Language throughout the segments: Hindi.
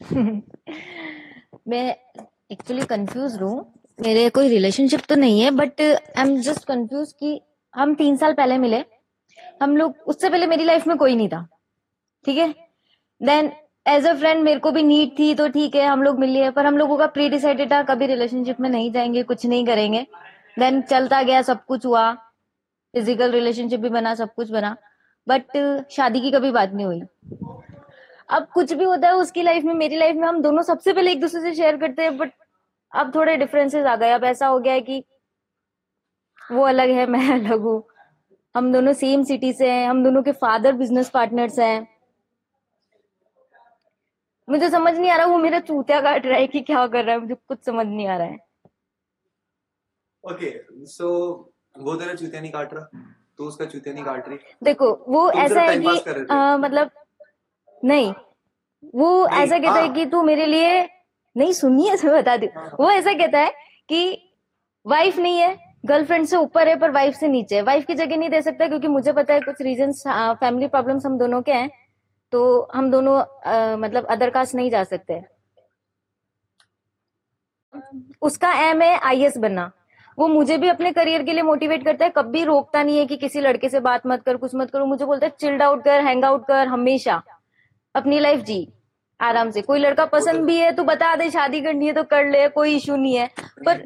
मैं एक्चुअली कंफ्यूज हूँ। मेरे कोई रिलेशनशिप तो नहीं है but I am just confuse कि हम तीन साल पहले मिले। हम लोग, उससे पहले मेरी लाइफ में कोई नहीं था। ठीक है? देन एज अ फ्रेंड मेरे को भी नीड थी तो ठीक है, हम लोग मिल लिए, पर हम लोगों का प्री डिसाइडेड था, कभी रिलेशनशिप में नहीं जाएँगे, कुछ नहीं करेंगे। देन चलता गया, सब कुछ हुआ। फ़िज़िकल रिलेशनशिप भी बना, सब कुछ बना। बट शादी की कभी बात नहीं हुई। अब कुछ भी होता है उसकी लाइफ में मेरी लाइफ में हम दोनों सबसे पहले एक दूसरे से शेयर करते हैं बट अब थोड़े डिफरेंसेस आ गए। अब ऐसा हो गया है कि वो अलग है मैं अलग हूँ। हम दोनों सेम सिटी से हैं हम दोनों के फादर बिज़नेस पार्टनर्स हैं। मुझे समझ नहीं आ रहा वो मेरा चूतिया काट रहा है कि क्या कर रहा है मुझे कुछ समझ नहीं आ रहा है। ओके सो वो तेरा चूतिया नहीं काट रहा? तो उसका चूतिया नहीं काट रही? देखो वो ऐसा है कि। आ, मतलब नहीं वो नहीं, ऐसा कहता है हाँ। कि तू मेरे लिए नहीं सुनिए मैं बता दू। वो ऐसा कहता है कि वाइफ नहीं है गर्लफ्रेंड से ऊपर है पर वाइफ से नीचे है। वाइफ की जगह नहीं दे सकता क्योंकि मुझे पता है कुछ रीजन फैमिली प्रॉब्लम्स हम दोनों के हैं तो हम दोनों आ, मतलब अदर कास्ट नहीं जा सकते। उसका एम है आईएएस बनना। वो मुझे भी अपने करियर के लिए मोटिवेट करता है कभी रोकता नहीं है कि किसी लड़के से बात मत कर कुछ मत करो। मुझे बोलता है चिल्ड आउट कर हैंग आउट कर हमेशा। अपनी लाइफ जी। आराम से। कोई लड़का पसंद भी है तो बता दे शादी करनी है तो कर ले कोई इशू नहीं है। पर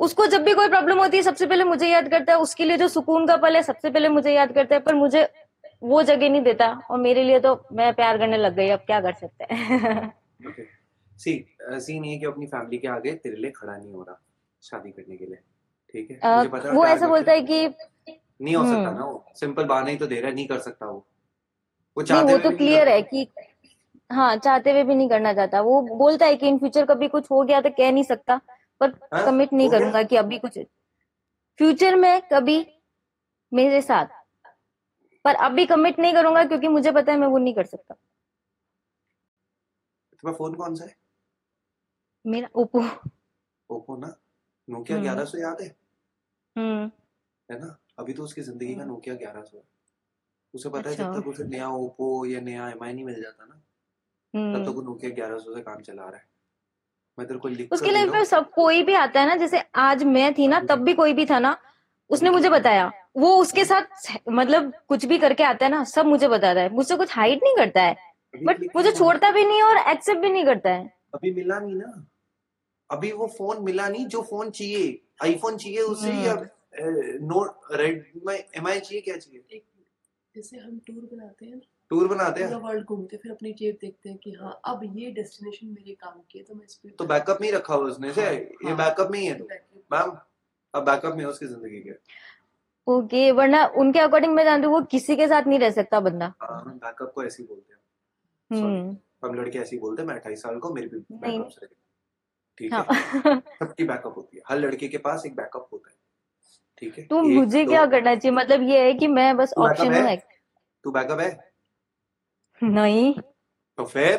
उसको जब भी कोई प्रॉब्लम होती है सबसे पहले मुझे याद करता है उसके लिए जो सुकून का पल है सबसे पहले मुझे याद करता है पर मुझे वो जगह नहीं देता। और मेरे लिए तो मैं प्यार करने लग गई अब क्या कर सकते हैं? सी सीन ये कि अपनी फैमिली के आगे तेरे लिए खड़ा नहीं हो रहा शादी करने के लिए। ठीक है? मुझे पता वो ऐसा बोलता है। कि नहीं हो सकता हम्म। ना वो। सिंपल बहाना ही तो दे रहा है नहीं कर सकता वो। वो चाहते वो तो क्लियर है कि हाँ चाहते हुए भी नहीं करना चाहता वो बोलता है कि इन फ्यूचर कभी कुछ हो गया तो कह नहीं सकता पर? कमिट नहीं हो गया? करूँगा कि अभी कुछ फ्यूचर में कभी मेरे साथ पर अभी कमिट नहीं करूँगा क्योंकि मुझे पता है मैं वो नहीं कर सकता तुम्हारा फ़ोन कौन सा है मेरा ओप्पो ओप्पो ना नोकिया हम्म। ग्यारह सौ याद है हम्म है ना अभी तो उसकी ज़िंदगी का नोकिया ग्यारह सौ है उसे पता अच्छा। है अच्छा। जब तक उसे नया ओप्पो या नया एम नहीं मिल जाता ना तब हम्म। तक नोकिया ग्यारह सौ से काम चला रहा है। मैं तेरे को लिख उसके लाइफ में सब कोई भी आता है ना जैसे आज मैं थी ना तब भी कोई भी था ना उसने मुझे बताया। वो उसके साथ मतलब कुछ भी करके आता है ना सब मुझे बताता है। मुझसे कुछ हाइड नहीं करता है। बट मुझे छोड़ता भी नहीं और एक्सेप्ट भी नहीं करता है। अभी मिला नहीं ना। अभी वो फ़ोन मिला नहीं जो फ़ोन चाहिए। आईफोन चाहिए उसे। या नोट रेड में एम चाहिए क्या चाहिए? जैसे हम टूर बनाते हैं ना टूर बनाते हैं? वर्ल्ड घूमते फिर अपनी जेब देखते हैं कि हाँ अब ये डेस्टिनेशन मेरे काम की है तो मैं इस पे तो बैकअप नहीं रखा हुआ उसने से हाँ, ये हाँ। बैकअप में ही है तो? मैम अब बैकअप में है उसकी ज़िंदगी के। ओके okay, वरना उनके अकॉर्डिंग मैं जानती हूँ वो किसी के साथ नहीं रह सकता बंदा। हाँ बैकअप को ऐसे ही बोलते हैं। हम्म। हम लड़के ऐसे ही बोलते हैं मैं अट्ठाईस साल को मेरी भी बैकअप है ठीक है? हाँ। सबकी बैकअप होती है। हर लड़के के पास एक बैकअप होता है। ठीक है? तो मुझे क्या करना चाहिए? मतलब ये है कि मैं बस ऑप्शन है? तू बैकअप है? नहीं। तो फिर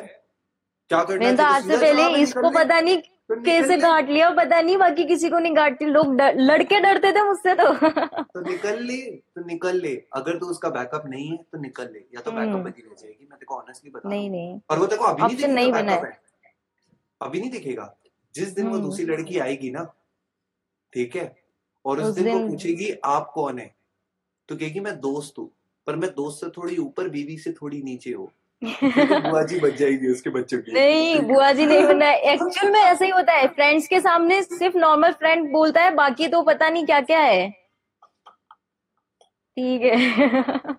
क्या करना मैंने तो आज से पहले इसको पता नहीं तो कैसे। गांठ लिया पता नहीं बाकी किसी को नहीं गांटती लोग डर, लड़के डरते थे मुझसे तो। तो निकल ले तो निकल ले। अगर तू उसका बैकअप नहीं है तो निकल ले। या तो बैकअप हम्म। बनी रह जाएगी। मैं तेरे को ऑनेस्टली बता नहीं नहीं। और वो तेरे को अभी नहीं दिखेगा नहीं बना है। अभी नहीं दिखेगा। जिस दिन वो हम्म। दूसरी लड़की आएगी ना ठीक है? और उस दिन वो पूछेगी आप कौन है? तो कहेगी मैं दोस्त हूँ। पर मैं दोस्त से थोड़ी ऊपर बीवी से थोड़ी नीचे हो। तो बुआ जी बच जाएगी उसके बच्चों की। नहीं बुआ जी नहीं बनना है। एक्चुअल में ऐसा ही होता है। फ्रेंड्स के सामने सिर्फ़ नॉर्मल फ्रेंड बोलता है बाकी तो पता नहीं क्या क्या है। ठीक है।